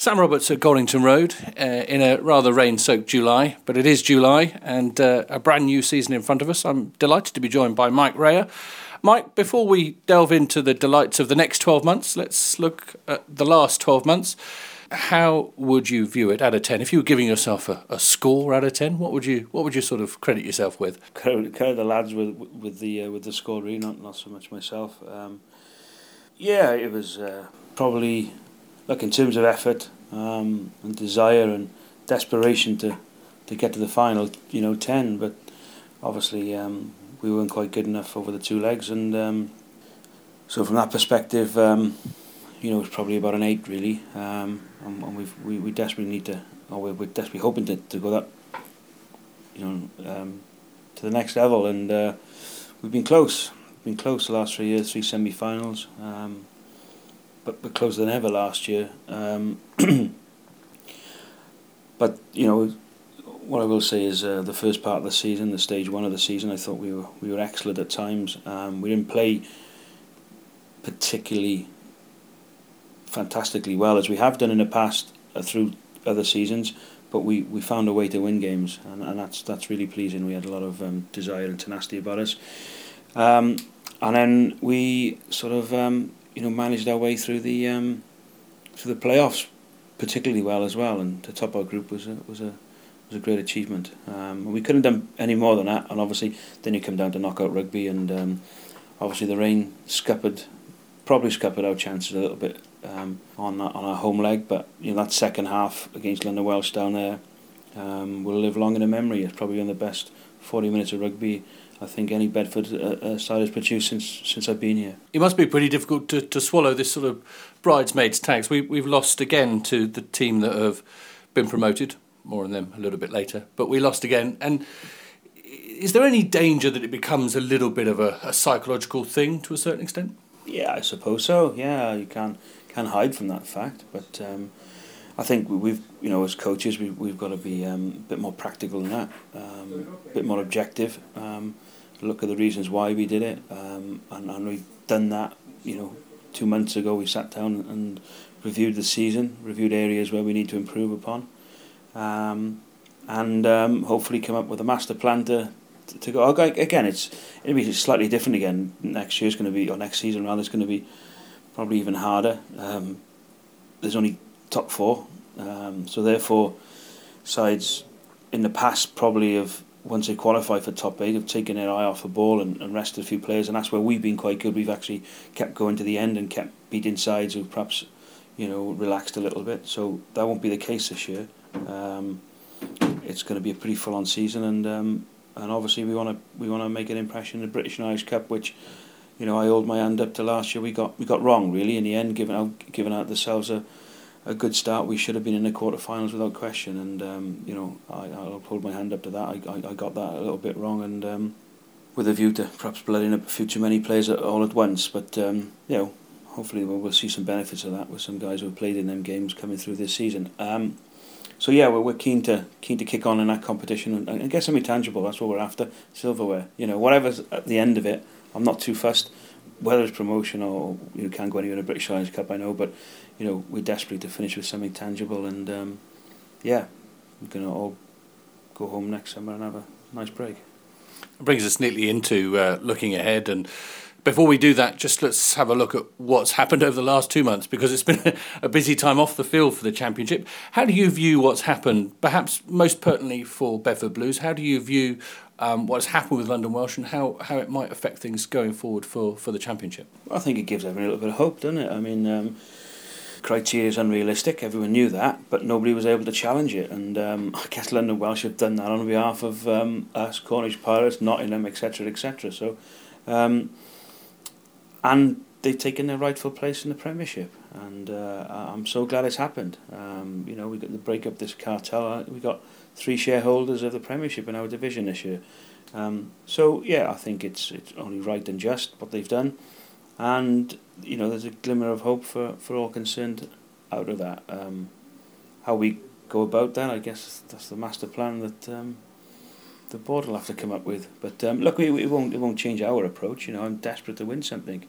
Sam Roberts at Goldington Road uh, in a rather rain soaked July, but it is July and uh, a brand new season in front of us. I'm delighted to be joined by Mike Rayer. Mike, before we delve into the delights of the next 12 months, let's look at the last 12 months. How would you view it out of 10? If you were giving yourself a, a score out of 10, what would you what would you sort of credit yourself with? Credit, the lads with with the uh, with the score, really, not, not so much myself. Um, yeah, it was uh, probably look in terms of effort um, and desire and desperation to to get to the final. You know, ten, but obviously um, we weren't quite good enough over the two legs, and um, so from that perspective, um, you know, it's probably about an eight really, um, and, and we we desperately need to, or we're, we're desperately hoping to, to go that, you know, um, to the next level, and uh, we've been close. We've been close the last three years, three semi-finals. Um, but, but closer than ever last year. Um, but you know, what I will say is uh, the first part of the season, the stage one of the season, I thought we were we were excellent at times. Um, we didn't play particularly fantastically well as we have done in the past uh, through other seasons, but we, we found a way to win games, and, and that's that's really pleasing. We had a lot of um, desire and tenacity about us. Um, and then we sort of um, you know, managed our way through the um, through the playoffs particularly well as well, and to top our group was a was a was a great achievement. Um, we couldn't have done any more than that, and obviously then you come down to knockout rugby, and um, obviously the rain scuppered, probably scuppered our chances a little bit um, on on our home leg. But you know that second half against London Welsh down there um, will live long in the memory. It's probably one of the best forty minutes of rugby I think any Bedford uh, uh, side has produced since since I've been here. It must be pretty difficult to, to swallow this sort of bridesmaids tax. We we've lost again to the team that have been promoted. More on them a little bit later, but we lost again. And is there any danger that it becomes a little bit of a, a psychological thing to a certain extent? Yeah, I suppose so. Yeah, you can't can't hide from that fact, but. Um, I think we've, you know, as coaches, we, we've got to be um, a bit more practical than that, um, a bit more objective. Um, look at the reasons why we did it, um, and, and we've done that. You know, two months ago we sat down and reviewed the season, reviewed areas where we need to improve upon, um, and um, hopefully come up with a master plan to to go. Again, it's it'll be slightly different again. Next year's going to be, or next season rather, it's going to be probably even harder. Um, there's only top four, um, so therefore, sides in the past probably have once they qualify for top eight, have taken their eye off the ball and, and rested a few players, and that's where we've been quite good. We've actually kept going to the end and kept beating sides who perhaps, you know, relaxed a little bit. So that won't be the case this year. Um, it's going to be a pretty full-on season, and um, and obviously we want to we want to make an impression in the British and Irish Cup, which, you know, I hold my hand up to last year. We got we got wrong really in the end, giving out giving out themselves a a good start. We should have been in the quarterfinals without question, and um, you know I, I'll hold my hand up to that. I, I, I got that a little bit wrong, and um, with a view to perhaps blooding up a few too many players all at once. But um, you know, hopefully we'll, we'll see some benefits of that with some guys who have played in them games coming through this season. Um, so yeah, we're, we're keen to keen to kick on in that competition and, and get something tangible. That's what we're after. Silverware, you know, whatever's at the end of it, I'm not too fussed whether it's promotion or you know, can't go anywhere in a British and Irish Cup, I know, but you know we're desperate to finish with something tangible, and um, yeah, we're gonna all go home next summer and have a nice break. It brings us neatly into uh, looking ahead, and before we do that, just let's have a look at what's happened over the last two months because it's been a busy time off the field for the championship. How do you view what's happened? Perhaps most pertinently for Bedford Blues, how do you view um, has happened with London Welsh and how, how it might affect things going forward for, for the championship? Well, I think it gives everyone a little bit of hope, doesn't it? I mean, um, criteria is unrealistic. Everyone knew that, but nobody was able to challenge it. And um, I guess London Welsh have done that on behalf of um, us, Cornish Pirates, Nottingham, etc., etc. So, um, and they've taken their rightful place in the Premiership, and uh, I'm so glad it's happened. Um, you know, we got the break up this cartel. We got three shareholders of the Premiership in our division this year. Um, so yeah, I think it's it's only right and just what they've done, and you know there's a glimmer of hope for, for all concerned out of that. Um, how we go about that, I guess that's the master plan that um, the board will have to come up with. But um, look, we, it won't it won't change our approach. You know, I'm desperate to win something,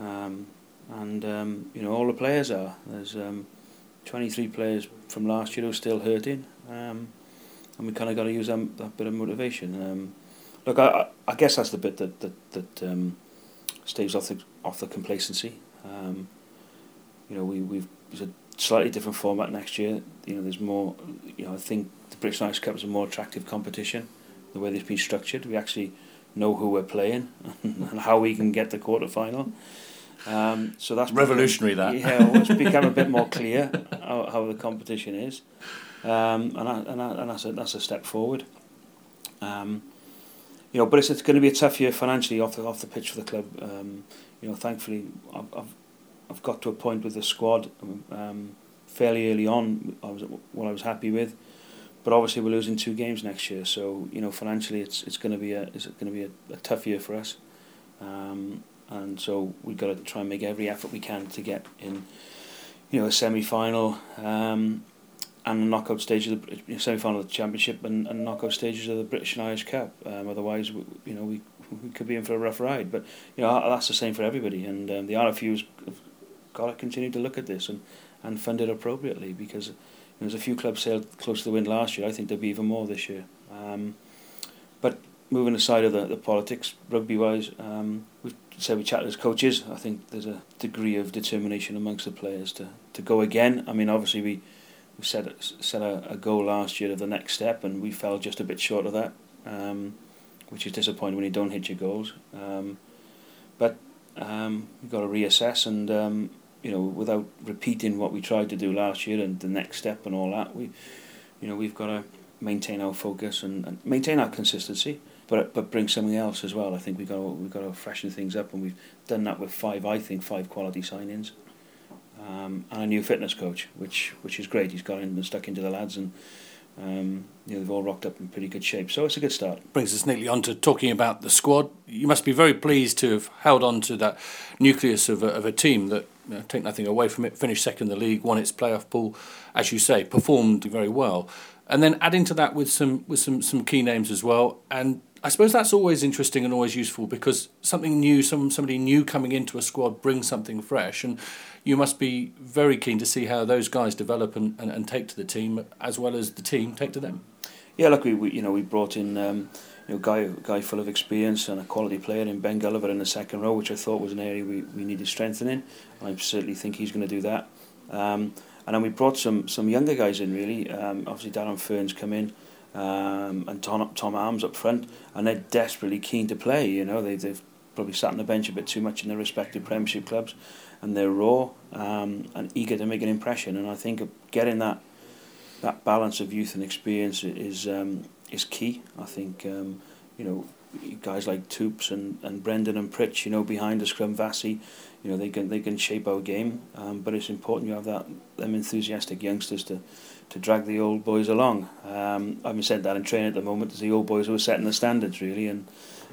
um, and um, you know all the players are. There's um, 23 players from last year who are still hurting. Um, and we kind of got to use that, that bit of motivation. Um, look, I, I guess that's the bit that that, that um, staves off the off the complacency. Um, you know, we we've it's a slightly different format next year. You know, there's more. You know, I think the British and Irish Cup is a more attractive competition. The way it's been structured, we actually know who we're playing and how we can get the quarter final. Um, so that's revolutionary. Become, that yeah, it's become a bit more clear how, how the competition is, um, and I, and, I, and that's a that's a step forward. Um, you know, but it's, it's going to be a tough year financially off the off the pitch for the club. Um, you know, thankfully, I've, I've I've got to a point with the squad um, fairly early on. I was what I was happy with, but obviously we're losing two games next year, so you know financially it's it's going to be a it's going to be a, a tough year for us. Um, and so we've got to try and make every effort we can to get in, you know, a semi-final um, and a knockout stage of the you know, semi-final of the championship and, and knockout stages of the British and Irish Cup. Um, otherwise, we, you know, we we could be in for a rough ride. But you know, that's the same for everybody, and um, the RFU's got to continue to look at this and and fund it appropriately because. You know, there's a few clubs sailed close to the wind last year. I think there'll be even more this year. Um, but moving aside of the, the politics, rugby wise, um, we've said we chatted as coaches. I think there's a degree of determination amongst the players to, to go again. I mean, obviously we we set set a, a goal last year of the next step, and we fell just a bit short of that, um, which is disappointing when you don't hit your goals. Um, but um, we've got to reassess, and um, you know, without repeating what we tried to do last year and the next step and all that, we, you know, we've got to maintain our focus and, and maintain our consistency but but bring something else as well. I think we've got we've got to freshen things up, and we've done that with five. I think five quality signings, um, and a new fitness coach, which which is great. He's got in and stuck into the lads, and um, you know they've all rocked up in pretty good shape. So it's a good start. Brings us neatly on to talking about the squad. You must be very pleased to have held on to that nucleus of a, of a team that. Take nothing away from it. Finished second in the league, won its playoff pool, as you say, performed very well, and then adding to that with some with some some key names as well, and I suppose that's always interesting and always useful because something new, some somebody new coming into a squad brings something fresh, and you must be very keen to see how those guys develop and, and, and take to the team as well as the team take to them. Yeah, look, we, we you know we brought in um, you know guy guy full of experience and a quality player in Ben Gulliver in the second row, which I thought was an area we, we needed strengthening. I certainly think he's going to do that. Um, and then we brought some some younger guys in really. Um, obviously Darren Fearn's come in um, and Tom, Tom Arms up front, and they're desperately keen to play. You know, they, they've probably sat on the bench a bit too much in their respective Premiership clubs, and they're raw um, and eager to make an impression. And I think getting that that balance of youth and experience is um, is key. I think um, you know guys like Toops and, and Brendan and Pritch, you know, behind the scrum, Vassy, you know, they can they can shape our game. Um, but it's important you have that them enthusiastic youngsters to to drag the old boys along. Um, I haven't said that in training at the moment. It's the old boys who are setting the standards really, and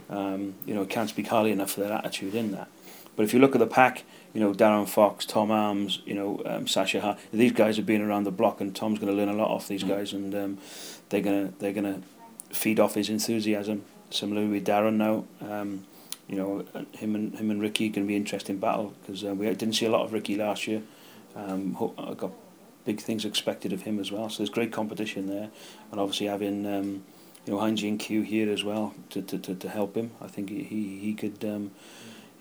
um, you know can't speak highly enough for their attitude in that. But if you look at the pack, you know Darren Fox, Tom Arms, you know um, Sasha Hart, these guys have been around the block, and Tom's going to learn a lot off these mm. guys, and um, they're gonna they're gonna feed off his enthusiasm. Similarly with Darren now. Um, you know, him and him and Ricky going to be interesting battle because uh, we didn't see a lot of Ricky last year. Um, I got big things expected of him as well. So there's great competition there, and obviously having um, you know Heinz and Q here as well to, to, to, to help him. I think he he, he could. Um,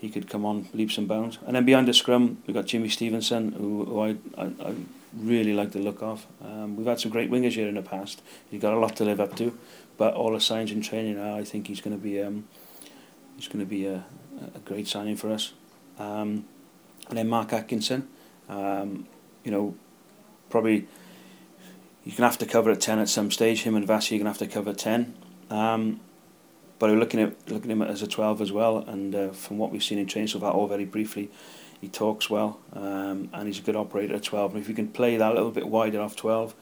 he could come on leaps and bounds. And then behind the scrum, we've got Jimmy Stevenson, who, who I, I, I really like the look of. Um, we've had some great wingers here in the past. He's got a lot to live up to, but all the signs in training are, I think he's going to be um, he's going to be a, a great signing for us. Um, and then Mark Atkinson, um, you know, probably you're gonna have to cover at ten at some stage. Him and Vassy, you're gonna have to cover ten. Um, but we're looking at looking at him as a twelve as well. And uh, from what we've seen in training so far, all very briefly, he talks well, um, and he's a good operator at twelve. And if you can play that a little bit wider off twelve,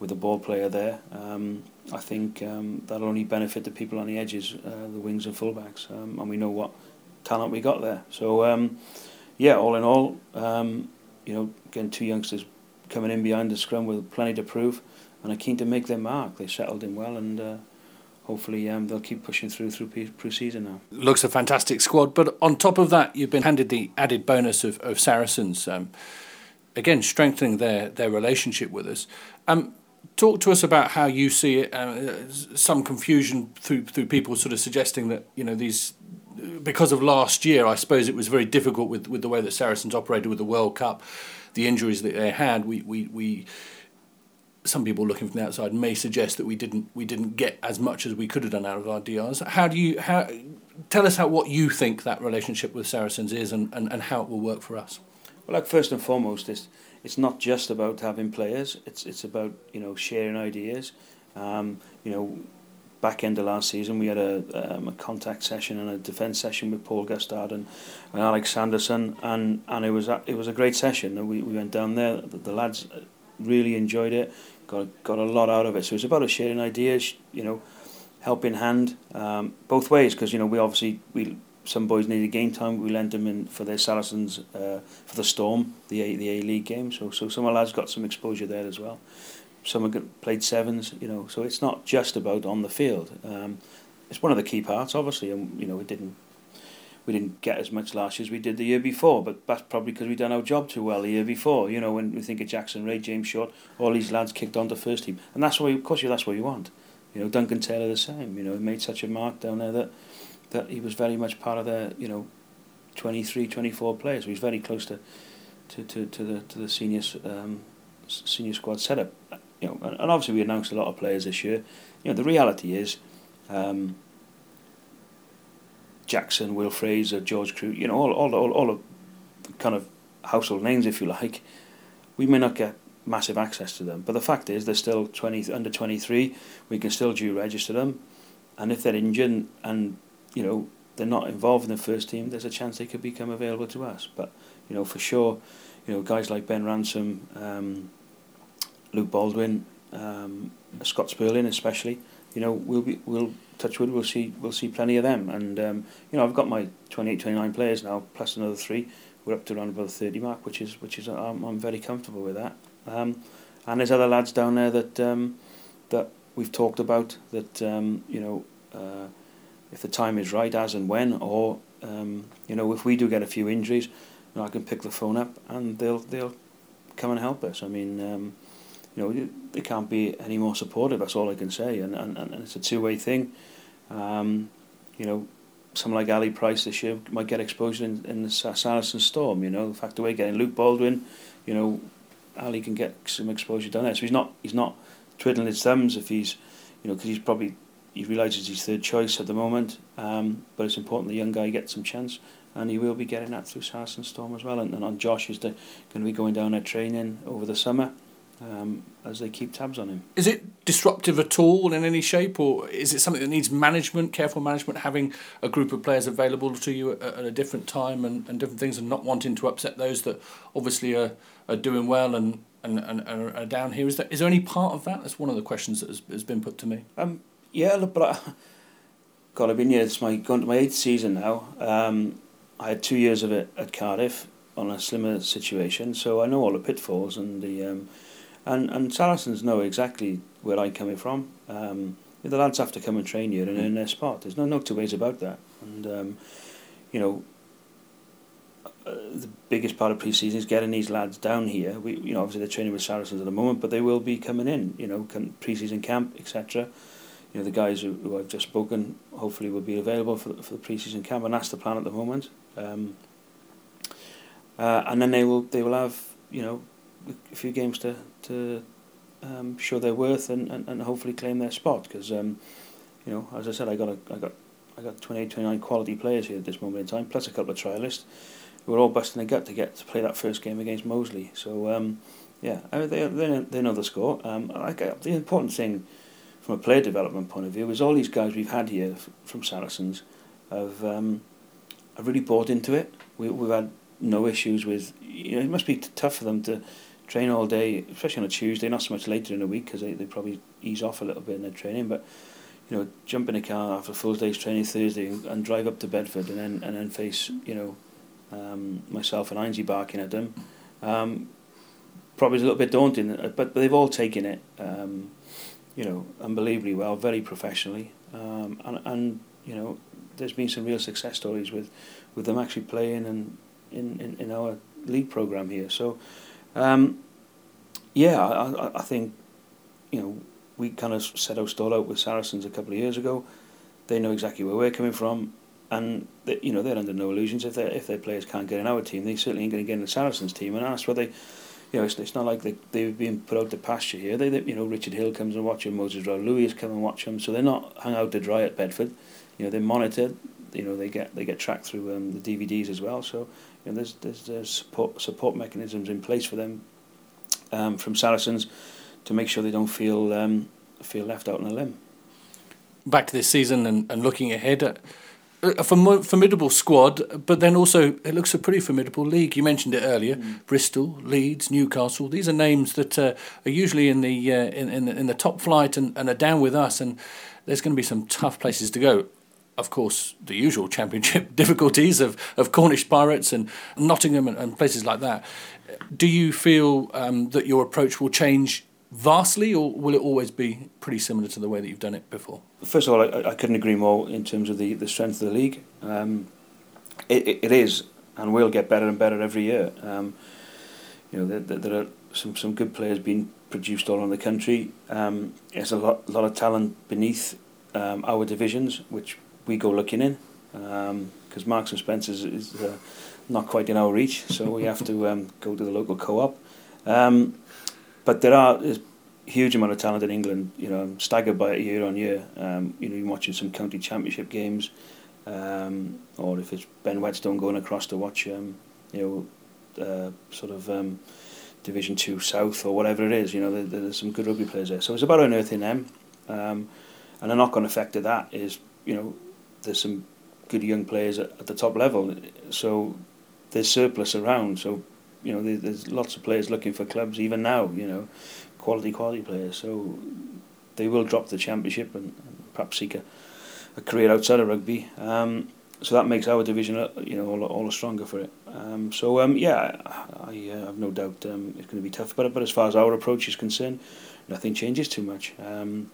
with a ball player there, um, I think um, that'll only benefit the people on the edges, uh, the wings and fullbacks, um, and we know what talent we got there. So um, yeah, all in all, you know, again, two youngsters coming in behind the scrum with plenty to prove and are keen to make their mark. They settled in well and uh, hopefully um, they'll keep pushing through through pre-season now. Looks a fantastic squad, but on top of that, you've been handed the added bonus of, of Saracens. Um, again strengthening their their relationship with us. Um, talk to us about how you see it. Uh, some confusion through through people sort of suggesting that you know these because of last year. I suppose it was very difficult with with the way that Saracens operated with the World Cup, the injuries that they had. We we we. Some people looking from the outside may suggest that we didn't we didn't get as much as we could have done out of our DRs. How do you how tell us how what you think that relationship with Saracens is and, and, and how it will work for us? Well, like first and foremost, it's it's not just about having players. It's it's about you know sharing ideas. Um, you know, back end of last season, we had a um, a contact session and a defence session with Paul Gustard and, and Alex Sanderson, and and it was a, it was a great session. We we went down there. The, the lads really enjoyed it. Got got a lot out of it. So it's about sharing ideas. You know, helping hand um, both ways because you know we obviously we some boys needed game time. We lent them in for their Saracens uh, for the Storm, the A, the A League game. So so some of the lads got some exposure there as well. Some have played sevens, you know. So it's not just about on the field. Um, it's one of the key parts, obviously, and you know we didn't we didn't get as much last year as we did the year before, but that's probably because we done our job too well the year before. You know, when we think of Jackson Wray, James Short, all these lads kicked on to first team, and that's why, of course, that's what you want. You know, Duncan Taylor the same. You know, he made such a mark down there that that he was very much part of the you know 23, 24 players. He was very close to to, to, to the to the senior um, senior squad setup. You know, and, obviously we announced a lot of players this year. You know, the reality is. Um, Jackson, Will Fraser, George Crew, you know, all, all, all, all of kind of household names, if you like. We may not get massive access to them, but the fact is they're still 20 under 23. We can still due register them, and if they're injured and you know, they're not involved in the first team, there's a chance they could become available to us. But, you know, for sure, you know, guys like Ben Ransom, um, Luke Baldwin, um, Scott Spurling especially, you know, we'll be, we'll touch wood, we'll see, we'll see plenty of them. And, um, you know, I've got my 28, 29 players now, plus another three. We're up to around about the 30 mark, which is, which is, I'm, I'm very comfortable with that. Um, and there's other lads down there that, um, that we've talked about that, um, you know, uh, if the time is right, as and when, or um, you know, if we do get a few injuries, you know, I can pick the phone up and they'll they'll come and help us. I mean, um, you know, they can't be any more supportive. That's all I can say, and and, and it's a two way thing. Um, you know, someone like Ali Price this year might get exposure in, in the Saracen Storm. You know, the fact that we're getting Luke Baldwin, you know, Ali can get some exposure down there. So he's not he's not twiddling his thumbs if he's, you know, because he's probably he realises he's third choice at the moment, um, but it's important the young guy gets some chance, and he will be getting that through Saracen Storm as well. And, and on Josh is going to be going down there training over the summer um, as they keep tabs on him. Is it disruptive at all in any shape, or is it something that needs management, careful management, having a group of players available to you at, at a different time and, and different things, and not wanting to upset those that obviously are, are doing well and and, and, and are down here. Is there, is there any part of that? That's one of the questions that has, has been put to me. Um, yeah, look, but I, God, I've been here. It's my going to my eighth season now. Um, I had two years of it at Cardiff on a slimmer situation, so I know all the pitfalls and the um, and and Saracens know exactly where I'm coming from. Um, the lads have to come and train here and earn their spot. There's no no two ways about that. And um, you know, uh, the biggest part of pre-season is getting these lads down here. We, you know, obviously they're training with Saracens at the moment, but they will be coming in. You know, pre-season camp, etc you know, the guys who, who I've just spoken hopefully will be available for the, for the pre-season camp, and that's the plan at the moment. Um, uh, and then they will they will have you know a few games to to um, show their worth and, and, and hopefully claim their spot because um, you know as I said I got a, I got I got 28 29 quality players here at this moment in time plus a couple of trialists who are all busting their gut to get to play that first game against Moseley so um, yeah they, they, they know the score um, the important thing from a player development point of view is all these guys we've had here from Saracens have um, have really bought into it. We, we've had no issues with. You know, it must be tough for them to train all day, especially on a Tuesday. Not so much later in the week because they, they probably ease off a little bit in their training. But you know, jump in a car after a full day's training Thursday and, drive up to Bedford and then and then face you know um, myself and Ainsley barking at them. Um, probably a little bit daunting, but, but they've all taken it. Um, you know, unbelievably well, very professionally, um, and and you know, there's been some real success stories with, with them actually playing and in, in, in our league program here. So, Um, yeah, I, I think you know we kind of set our stall out with Saracens a couple of years ago. They know exactly where we're coming from, and they, you know they're under no illusions. If they if their players can't get in our team, they certainly ain't going to get in the Saracens team. And that's what they, you know, it's, it's not like they they've been put out to pasture here. They, they you know Richard Hill comes and watch them, Moses Raoul-Louis come and watch them. So they're not hung out to dry at Bedford. You know they're monitored. You know they get they get tracked through um, the DVDs as well. So you know there's there's, there's support support mechanisms in place for them um, from Saracens to make sure they don't feel um, feel left out on a limb. Back to this season and, and looking ahead, uh, a formidable squad, but then also it looks a pretty formidable league. You mentioned it earlier: mm. Bristol, Leeds, Newcastle. These are names that uh, are usually in the uh, in, in in the top flight and, and are down with us. And there's going to be some tough places to go. Of course, the usual championship difficulties of, of Cornish Pirates and Nottingham and, and places like that. Do you feel um, that your approach will change vastly, or will it always be pretty similar to the way that you've done it before? First of all, I, I couldn't agree more in terms of the, the strength of the league. Um, it, it, is, and will get better and better every year. Um, you know, there, there are some, some good players being produced all around the country. Um, there's a lot, lot of talent beneath um, our divisions, which we go looking in, because um, Marks and Spencer's is uh, not quite in our reach, so we have to um, go to the local co-op. Um, but there are a huge amount of talent in England. You know, I'm staggered by it year on year. Um, you know, you're watching some county championship games, um, or if it's Ben Whetstone going across to watch, um, you know, uh, sort of um, Division Two South or whatever it is. You know, there, there's some good rugby players there. So it's about unearthing them. Um, and the knock-on effect of that is, you know, there's some good young players at, at the top level. So there's surplus around. So you know, there's lots of players looking for clubs even now. You know, quality quality players. So they will drop the championship and, and perhaps seek a, a career outside of rugby. Um, so that makes our division, uh, you know, all, all the stronger for it. Um, so um, yeah, I, uh, have no doubt um, it's going to be tough. But but as far as our approach is concerned, nothing changes too much. Um,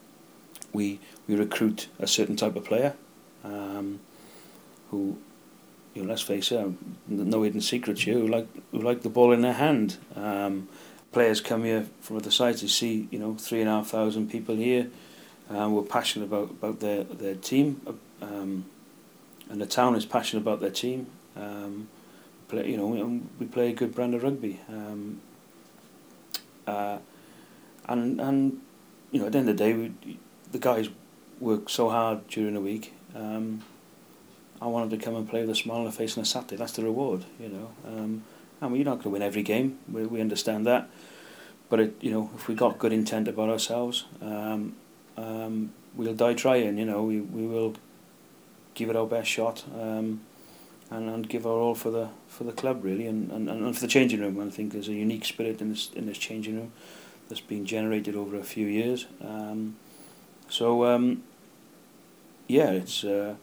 we we recruit a certain type of player, um, who you know, let's face it, no hidden secrets here, who like, who like the ball in their hand. Um, players come here from other sides, they see, you know, three and a half thousand people here. Um, we're passionate about, about their, their team, um, and the town is passionate about their team. Um, play, you know, we, we play a good brand of rugby. Um, uh, and, and, you know, at the end of the day, we, the guys work so hard during the week. Um, I wanted to come and play with a smile on the face on a Saturday. That's the reward, you know. Um, and we're not going to win every game. We, we understand that. But, it, you know, if we got good intent about ourselves, um, um, we'll die trying, you know. We, we will give it our best shot um, and, and give our all for the for the club, really, and, and, and for the changing room. I think there's a unique spirit in this, in this changing room that's been generated over a few years. Um, so, um, yeah, it's... Uh,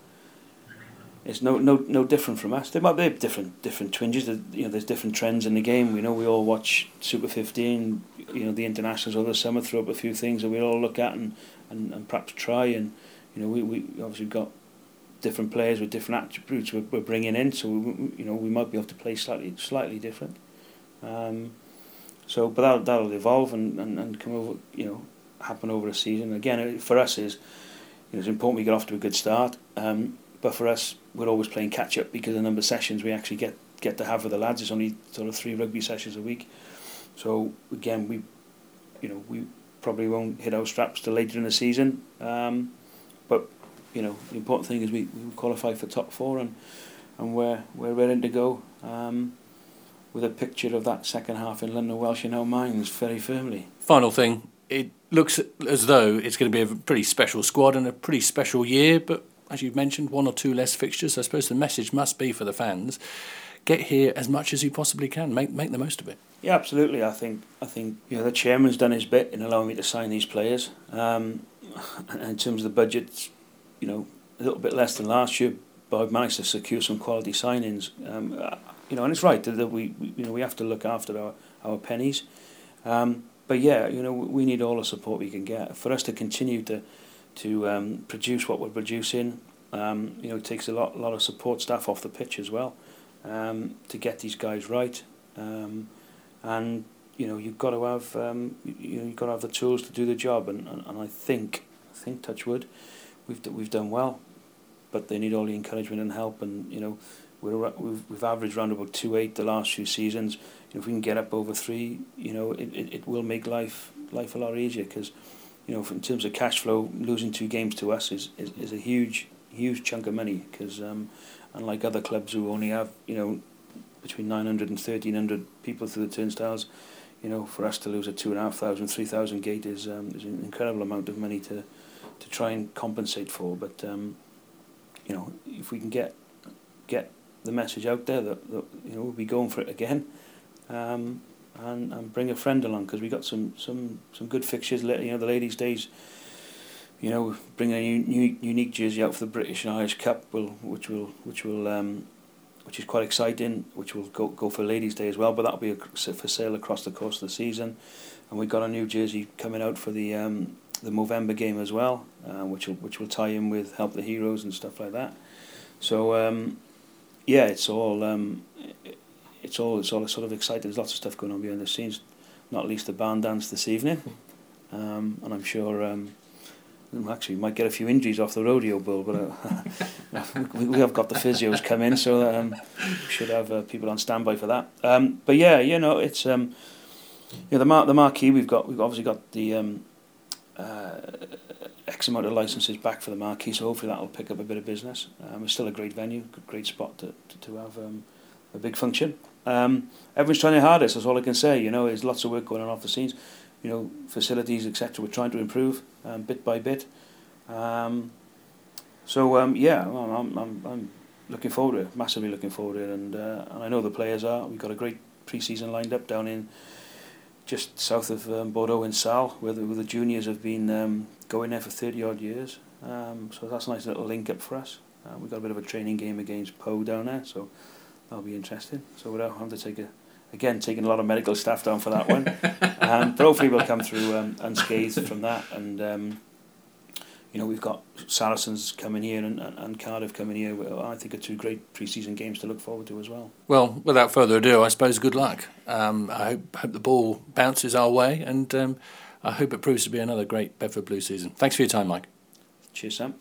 it's no no no different from us. There might be different different twinges. You know, there's different trends in the game. We know we all watch Super 15. You know, the internationals over the summer throw up a few things that we all look at and, and, and perhaps try. And you know, we, we obviously got different players with different attributes we're, we're bringing in. So we, you know, we might be able to play slightly slightly different. Um, so, but that'll, that'll evolve and, and, and come over. You know, happen over a season. Again, for us is it's important we get off to a good start. Um, but for us, we're always playing catch up because the number of sessions we actually get get to have with the lads is only sort of three rugby sessions a week. So again, we, you know, we probably won't hit our straps till later in the season. Um, but you know, the important thing is we, we qualify for top four and and we're we're ready to go. Um, with a picture of that second half in London Welsh in our minds very firmly. Final thing, it looks as though it's going to be a pretty special squad and a pretty special year, but as you've mentioned, one or two less fixtures. I suppose the message must be for the fans: get here as much as you possibly can. Make make the most of it. Yeah, absolutely. I think I think you know the chairman's done his bit in allowing me to sign these players. Um, in terms of the budget, you know, a little bit less than last year, but I've managed to secure some quality signings. Um, uh, you know, and it's right that we, you know we have to look after our our pennies. Um, but yeah, you know, we need all the support we can get for us to continue to to um, produce what we're producing. Um, you know, it takes a lot, lot of support staff off the pitch as well um, to get these guys right. Um, and you know you've got to have um, you know you've got to have the tools to do the job, and, and, and I think I think Touchwood, we've we've done well, but they need all the encouragement and help, and you know we're we've we've averaged around about two eight the last few seasons. If we can get up over three, you know it, it, it will make life life a lot easier because you know in terms of cash flow, losing two games to us is is, is a huge huge chunk of money because um, unlike other clubs who only have you know between 900 and 1300 people through the turnstiles you know, for us to lose a two and a half thousand, three thousand gate is um, is an incredible amount of money to to try and compensate for. But um, you know, if we can get get the message out there that, that you know we'll be going for it again, um, and and bring a friend along because we got some some some good fixtures. You know, the ladies' days. You know, bring a new, unique jersey out for the British and Irish Cup, will which will which will um, which is quite exciting, which will go go for Ladies' Day as well. But that'll be for sale across the course of the season, and we've got a new jersey coming out for the um, the Movember game as well, uh, which will which will tie in with Help the Heroes and stuff like that. So um, yeah, it's all um, it's all it's all sort of exciting. There's lots of stuff going on behind the scenes, not least the band dance this evening, um, and I'm sure. Um, actually might get a few injuries off the rodeo bull, but uh, we, we have got the physios come in, so um, we should have uh, people on standby for that. Um, but yeah, you know, it's um, yeah the mar- the marquee we've got we've obviously got the um, uh, X amount of licenses back for the marquee, so hopefully that will pick up a bit of business. Um, it's still a great venue, great spot to to, to have um, a big function. Um, everyone's trying their hardest. That's all I can say. You know, there's lots of work going on off the scenes. You know, facilities, etc. We're trying to improve um, bit by bit. Um, so um, yeah, I'm, I'm, I'm looking forward to it. Massively looking forward to it, and uh, and I know the players are. We've got a great pre-season lined up down in just south of um, Bordeaux in Sal, where the, where the juniors have been um, going there for 30 odd years. Um, so that's a nice little link up for us. Uh, we've got a bit of a training game against Poe down there, so that'll be interesting. So we'll have to take a again taking a lot of medical staff down for that one. um, but hopefully we'll come through um, unscathed from that. And um, you know we've got Saracens coming here and, and, and Cardiff coming here. I think are two great pre-season games to look forward to as well. Well, without further ado, I suppose good luck. Um, I hope, hope the ball bounces our way, and um, I hope it proves to be another great Bedford Blue season. Thanks for your time, Mike. Cheers, Sam.